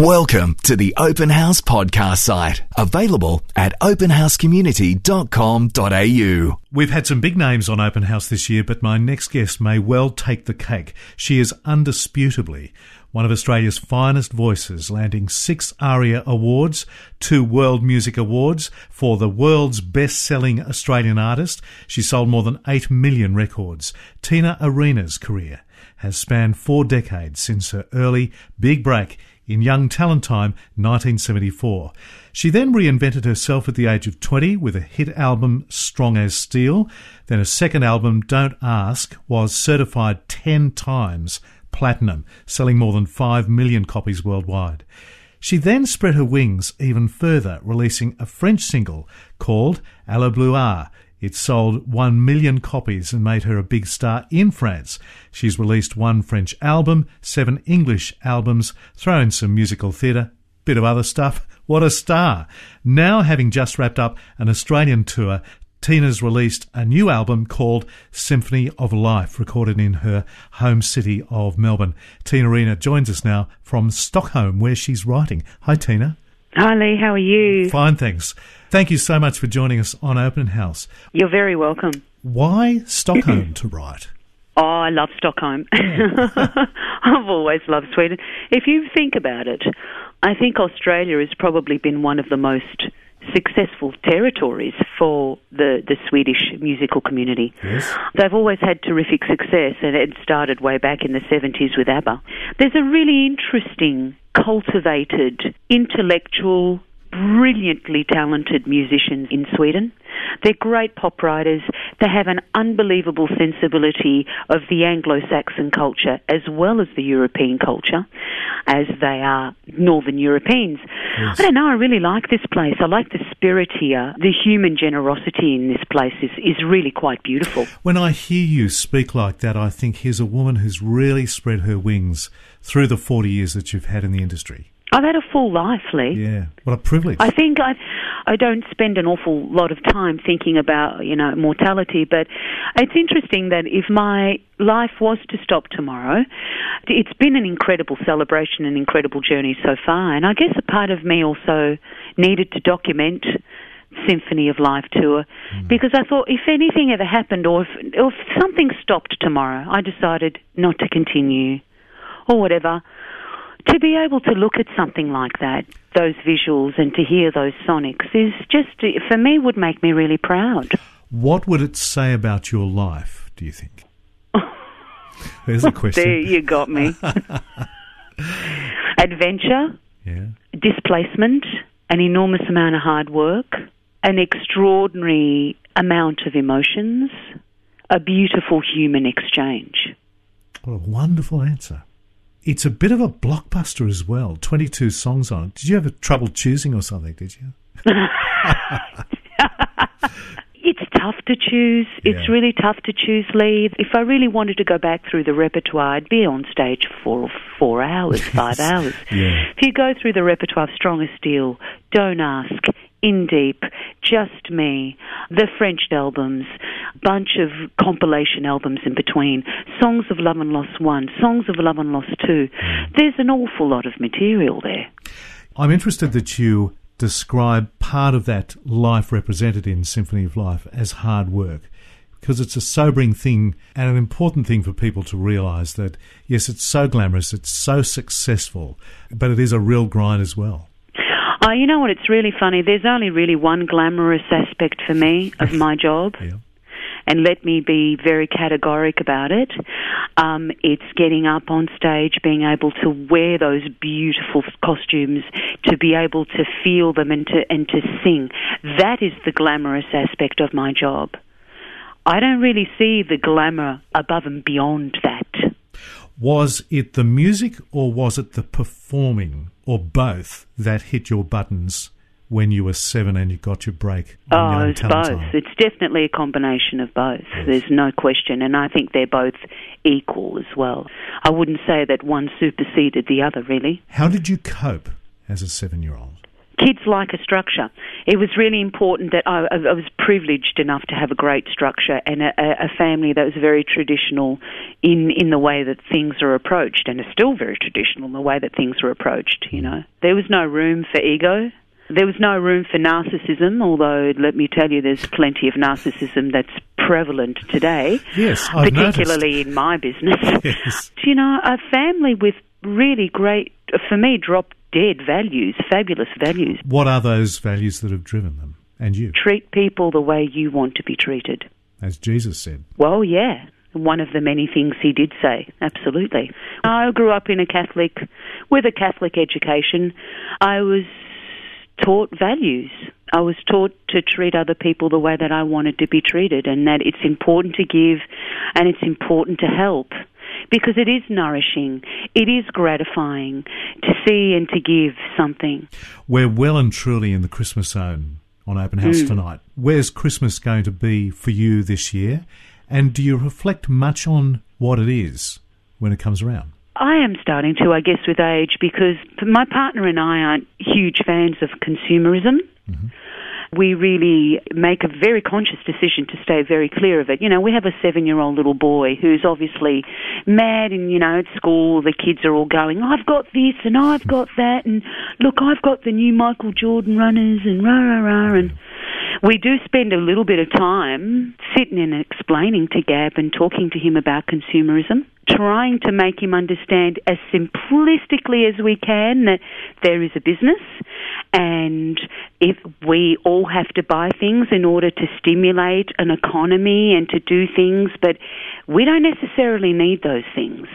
Welcome to the Open House podcast site, available at openhousecommunity.com.au. We've had some big names on Open House this year, but my next guest may well take the cake. She is undisputably one of Australia's finest voices, landing six ARIA Awards, two World Music Awards for the world's best selling Australian artist. She sold more than 8 million records. Tina Arena's career has spanned four decades since her early big break in Young Talent Time 1974. She then reinvented herself at the age of 20 with a hit album Strong as Steel. Then a second album, Don't Ask, was certified 10 times platinum, selling more than 5 million copies worldwide. She then spread her wings even further, releasing a French single called Aller plus haut, it sold 1 million copies and made her a big star in France. She's released one French album, seven English albums, throw in some musical theatre, bit of other stuff. What a star! Now, having just wrapped up an Australian tour, Tina's released a new album called Symphony of Life, recorded in her home city of Melbourne. Tina Arena joins us now from Stockholm, where she's writing. Hi, Tina. Hi, Lee. How are you? Fine, thanks. Thank you so much for joining us on Open House. You're very welcome. Why Stockholm to write? Oh, I love Stockholm. Yeah. I've always loved Sweden. If you think about it, I think Australia has probably been one of the most successful territories for the, the Swedish musical community. Yes. They've always had terrific success, and it started way back in the 70s with ABBA. There's a really interesting, cultivated, intellectual, brilliantly talented musicians in Sweden. They're great pop writers. They have an unbelievable sensibility of the Anglo Saxon culture as well as the European culture, as they are Northern Europeans. Yes. I don't know, I really like this place. I like the spirit here. The human generosity in this place is, is really quite beautiful. When I hear you speak like that, I think here's a woman who's really spread her wings through the 40 years that you've had in the industry. I've had a full life, Lee. Yeah, what a privilege. I think I, I don't spend an awful lot of time thinking about you know mortality, but it's interesting that if my life was to stop tomorrow, it's been an incredible celebration, an incredible journey so far, and I guess a part of me also needed to document. Symphony of Life tour Hmm. because I thought if anything ever happened or if, or if something stopped tomorrow, I decided not to continue or whatever to be able to look at something like that, those visuals, and to hear those sonics is just, for me, would make me really proud. What would it say about your life, do you think? There's a question. There you got me. Adventure, Yeah. displacement, an enormous amount of hard work, an extraordinary amount of emotions, a beautiful human exchange. What a wonderful answer. It's a bit of a blockbuster as well. 22 songs on it. Did you have a trouble choosing or something, did you? It's tough to choose. It's really tough to choose, Lee. If I really wanted to go back through the repertoire, I'd be on stage for four hours, five hours. Yeah. If you go through the repertoire of Strong as Steel, Don't Ask, In Deep, Just Me, the French albums, bunch of compilation albums in between, Songs of Love and Loss 1, Songs of Love and Loss 2, there's an awful lot of material there. I'm interested that you describe part of that life represented in Symphony of Life as hard work. Because it's a sobering thing and an important thing for people to realise that, yes, it's so glamorous, it's so successful, but it is a real grind as well. Uh, you know what? It's really funny. There's only really one glamorous aspect for me of my job, Yeah. and let me be very categoric about it. Um, it's getting up on stage, being able to wear those beautiful costumes, to be able to feel them, and to and to sing. That is the glamorous aspect of my job. I don't really see the glamour above and beyond that. Was it the music or was it the performing or both that hit your buttons when you were seven and you got your break? Oh, it's both. Time? It's definitely a combination of both. There's no question, and I think they're both equal as well. I wouldn't say that one superseded the other, really. How did you cope as a seven year old? Kids like a structure. It was really important that I, I was privileged enough to have a great structure and a, a family that was very traditional in in the way that things are approached, and are still very traditional in the way that things are approached. You hmm. know, there was no room for ego. There was no room for narcissism, although let me tell you, there's plenty of narcissism that's prevalent today. Yes, I've particularly noticed. in my business. Yes. You know, a family with really great, for me, drop dead values, fabulous values. What are those values that have driven them and you, Treat people the way you want to be treated. as Jesus said? Well, yeah. One of the many things he did say, absolutely. I grew up in a Catholic, with a Catholic education. I was taught values. I was taught to treat other people the way that I wanted to be treated, and that it's important to give and it's important to help because it is nourishing, it is gratifying to see and to give something. We're well and truly in the Christmas zone on Open House mm. tonight. Where's Christmas going to be for you this year? And do you reflect much on what it is when it comes around? I am starting to, I guess, with age because my partner and I aren't huge fans of consumerism. Mm-hmm. We really make a very conscious decision to stay very clear of it. You know, we have a seven year old little boy who's obviously mad and, you know, at school the kids are all going, I've got this and I've got that and look, I've got the new Michael Jordan runners and rah rah rah and we do spend a little bit of time sitting and explaining to Gab and talking to him about consumerism, trying to make him understand as simplistically as we can that there is a business and if we all have to buy things in order to stimulate an economy and to do things, but we don't necessarily need those things.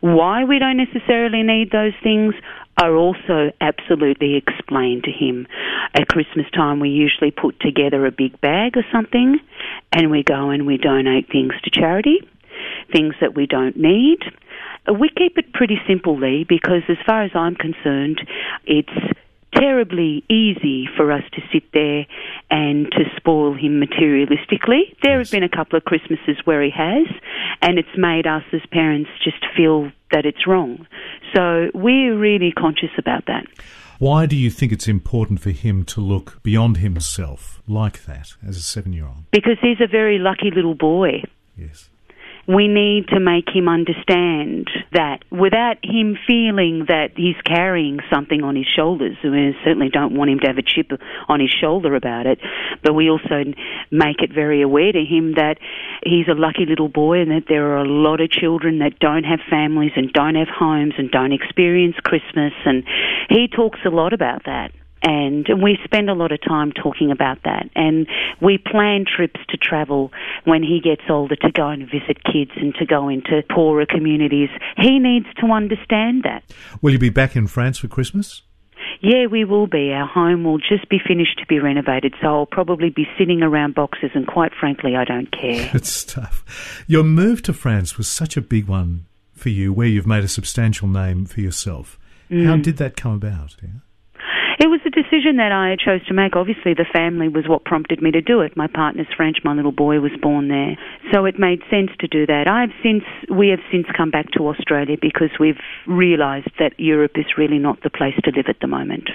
Why we don't necessarily need those things are also absolutely explained to him. At Christmas time, we usually put together a big bag or something and we go and we donate things to charity, things that we don't need. We keep it pretty simple, Lee, because as far as I'm concerned, it's terribly easy for us to sit there and to spoil him materialistically. There have been a couple of Christmases where he has, and it's made us as parents just feel that it's wrong. So we're really conscious about that. Why do you think it's important for him to look beyond himself like that as a seven year old? Because he's a very lucky little boy. Yes. We need to make him understand that without him feeling that he's carrying something on his shoulders. We certainly don't want him to have a chip on his shoulder about it, but we also make it very aware to him that he's a lucky little boy and that there are a lot of children that don't have families and don't have homes and don't experience Christmas. And he talks a lot about that and we spend a lot of time talking about that. And we plan trips to travel when he gets older to go and visit kids and to go into poorer communities. He needs to understand that. Will you be back in France for Christmas? Yeah, we will be. Our home will just be finished to be renovated, so I'll probably be sitting around boxes, and quite frankly, I don't care. Good stuff. Your move to France was such a big one for you, where you've made a substantial name for yourself. How mm. did that come about? Yeah? Decision that I chose to make. Obviously, the family was what prompted me to do it. My partner's French. My little boy was born there, so it made sense to do that. I've since we have since come back to Australia because we've realised that Europe is really not the place to live at the moment.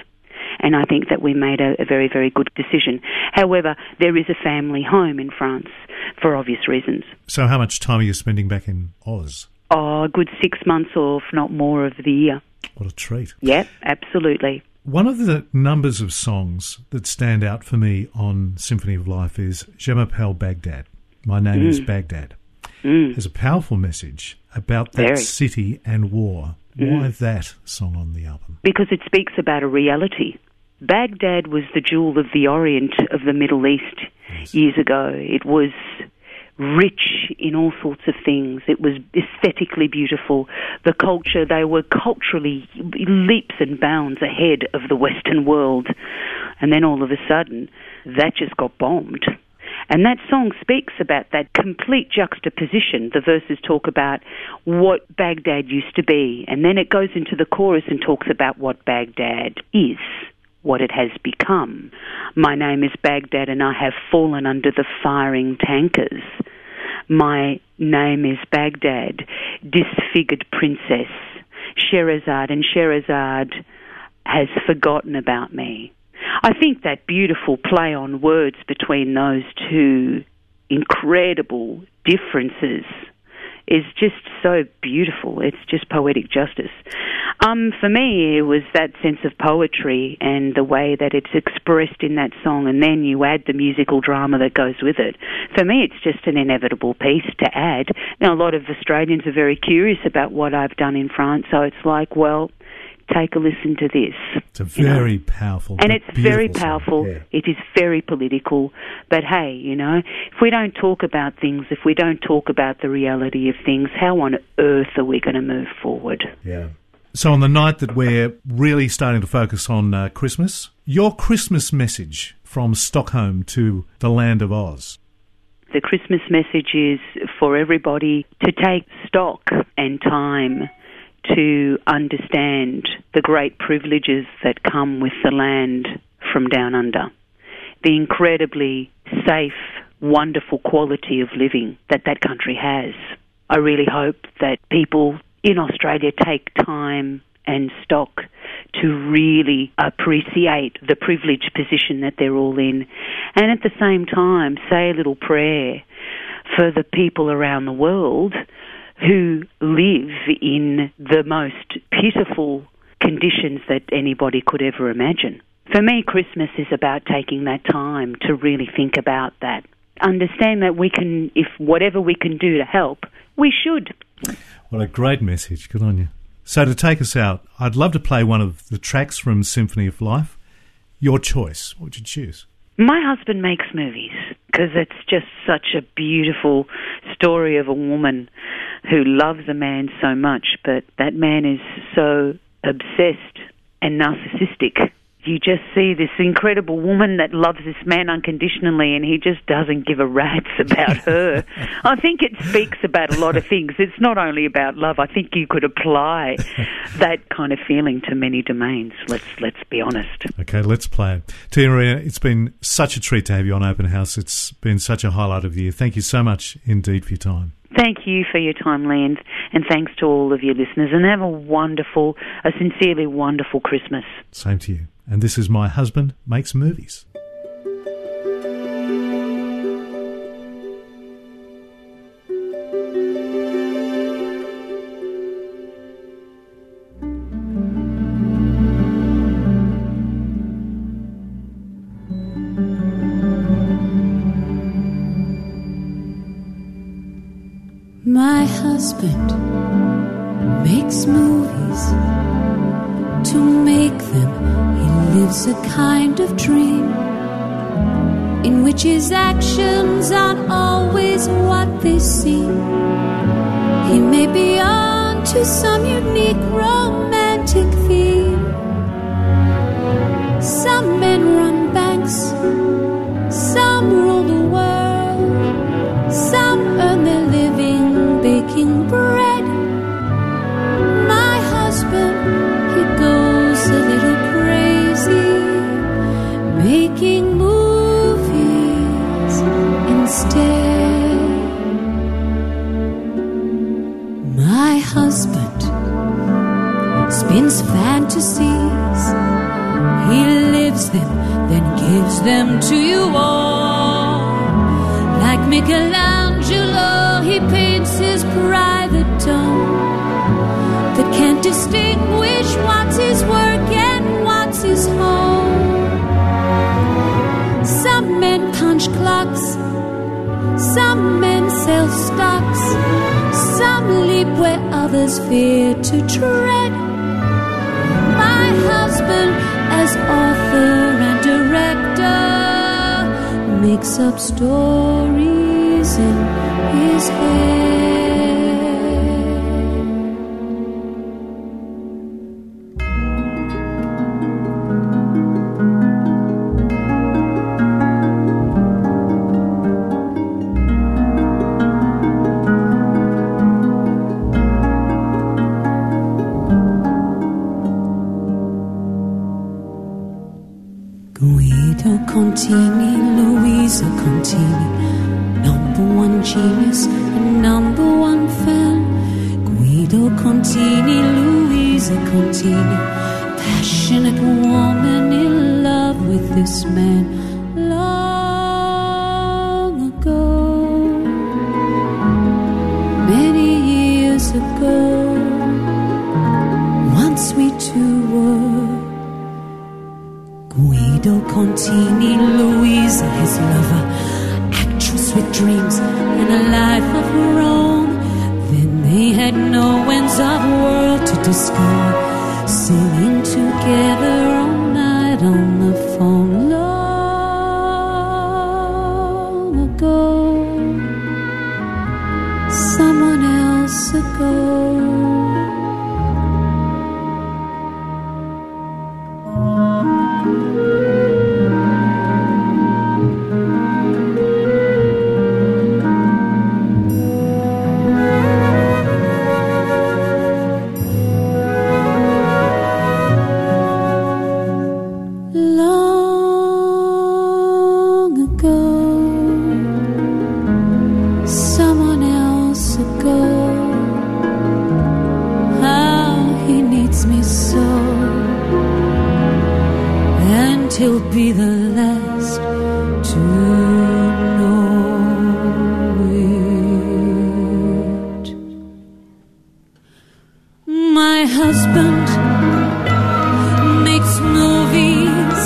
And I think that we made a, a very, very good decision. However, there is a family home in France for obvious reasons. So, how much time are you spending back in Oz? Oh, a good six months or if not more of the year. What a treat. Yep, absolutely. One of the numbers of songs that stand out for me on Symphony of Life is Je m'appelle Baghdad. My name is mm. Baghdad. Mm. There's a powerful message about that Very. city and war. Why mm. that song on the album? because it speaks about a reality. Baghdad was the jewel of the Orient of the Middle East years ago. It was rich in all sorts of things. It was aesthetically beautiful. The culture, they were culturally leaps and bounds ahead of the Western world. And then all of a sudden, that just got bombed. And that song speaks about that complete juxtaposition. The verses talk about what Baghdad used to be, and then it goes into the chorus and talks about what Baghdad is, what it has become. My name is Baghdad, and I have fallen under the firing tankers. My name is Baghdad, disfigured princess, Sherazade, and Sherazade has forgotten about me. I think that beautiful play on words between those two incredible differences is just so beautiful. It's just poetic justice. Um, for me, it was that sense of poetry and the way that it's expressed in that song, and then you add the musical drama that goes with it. For me, it's just an inevitable piece to add. Now, a lot of Australians are very curious about what I've done in France, so it's like, well, take a listen to this. It's a very you know? powerful, and it's very powerful. Yeah. It is very political. But hey, you know, if we don't talk about things, if we don't talk about the reality of things, how on earth are we going to move forward? Yeah. So on the night that we're really starting to focus on uh, Christmas, your Christmas message from Stockholm to the land of Oz. The Christmas message is for everybody to take stock and time to understand the great privileges that come with the land from down under, the incredibly safe, wonderful quality of living that that country has. I really hope that people in Australia take time and stock to really appreciate the privileged position that they're all in, and at the same time say a little prayer for the people around the world who live in the most pitiful conditions that anybody could ever imagine. For me, Christmas is about taking that time to really think about that. Understand that we can, if whatever we can do to help, we should. What a great message. Good on you. So, to take us out, I'd love to play one of the tracks from Symphony of Life. Your choice. What would you choose? My husband makes movies because it's just such a beautiful story of a woman who loves a man so much, but that man is so obsessed and narcissistic you just see this incredible woman that loves this man unconditionally and he just doesn't give a rat's about her. I think it speaks about a lot of things. It's not only about love. I think you could apply that kind of feeling to many domains. Let's let's be honest. Okay, let's play it. Tina Arena, it's been such a treat to have you on Open House. It's been such a highlight of the year. Thank you so much indeed for your time. Thank you for your time, and, and thanks to all of your listeners. And have a wonderful, a sincerely wonderful Christmas. Same to you and this is My Husband Makes Movies. Actions aren't always what they seem. He may be on to some unique romantic theme. Some men run banks, husband spins fantasies, he lives them, then gives them to you all. Like Michelangelo, he paints his private dome that can't distinguish what's his work and what's his home. Some men punch clocks, some men sell stocks, some leap where others fear to tread. My husband, as author and director, makes up stories in his head. Contini, Luisa Contini, number one genius and number one fan. Guido Contini, Luisa Contini, passionate woman in love with this man long ago, many years ago. Guido Contini, Luisa, his lover, actress with dreams and a life of her own. Then they had no ends of world to discover, singing together all night on the phone My husband makes movies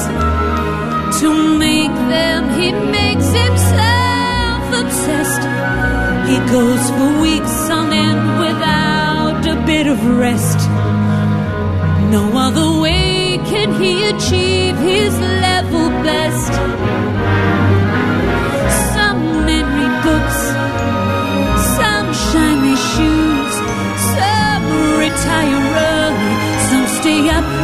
to make them. He makes himself obsessed. He goes for weeks on end without a bit of rest. No other way can he achieve his level best.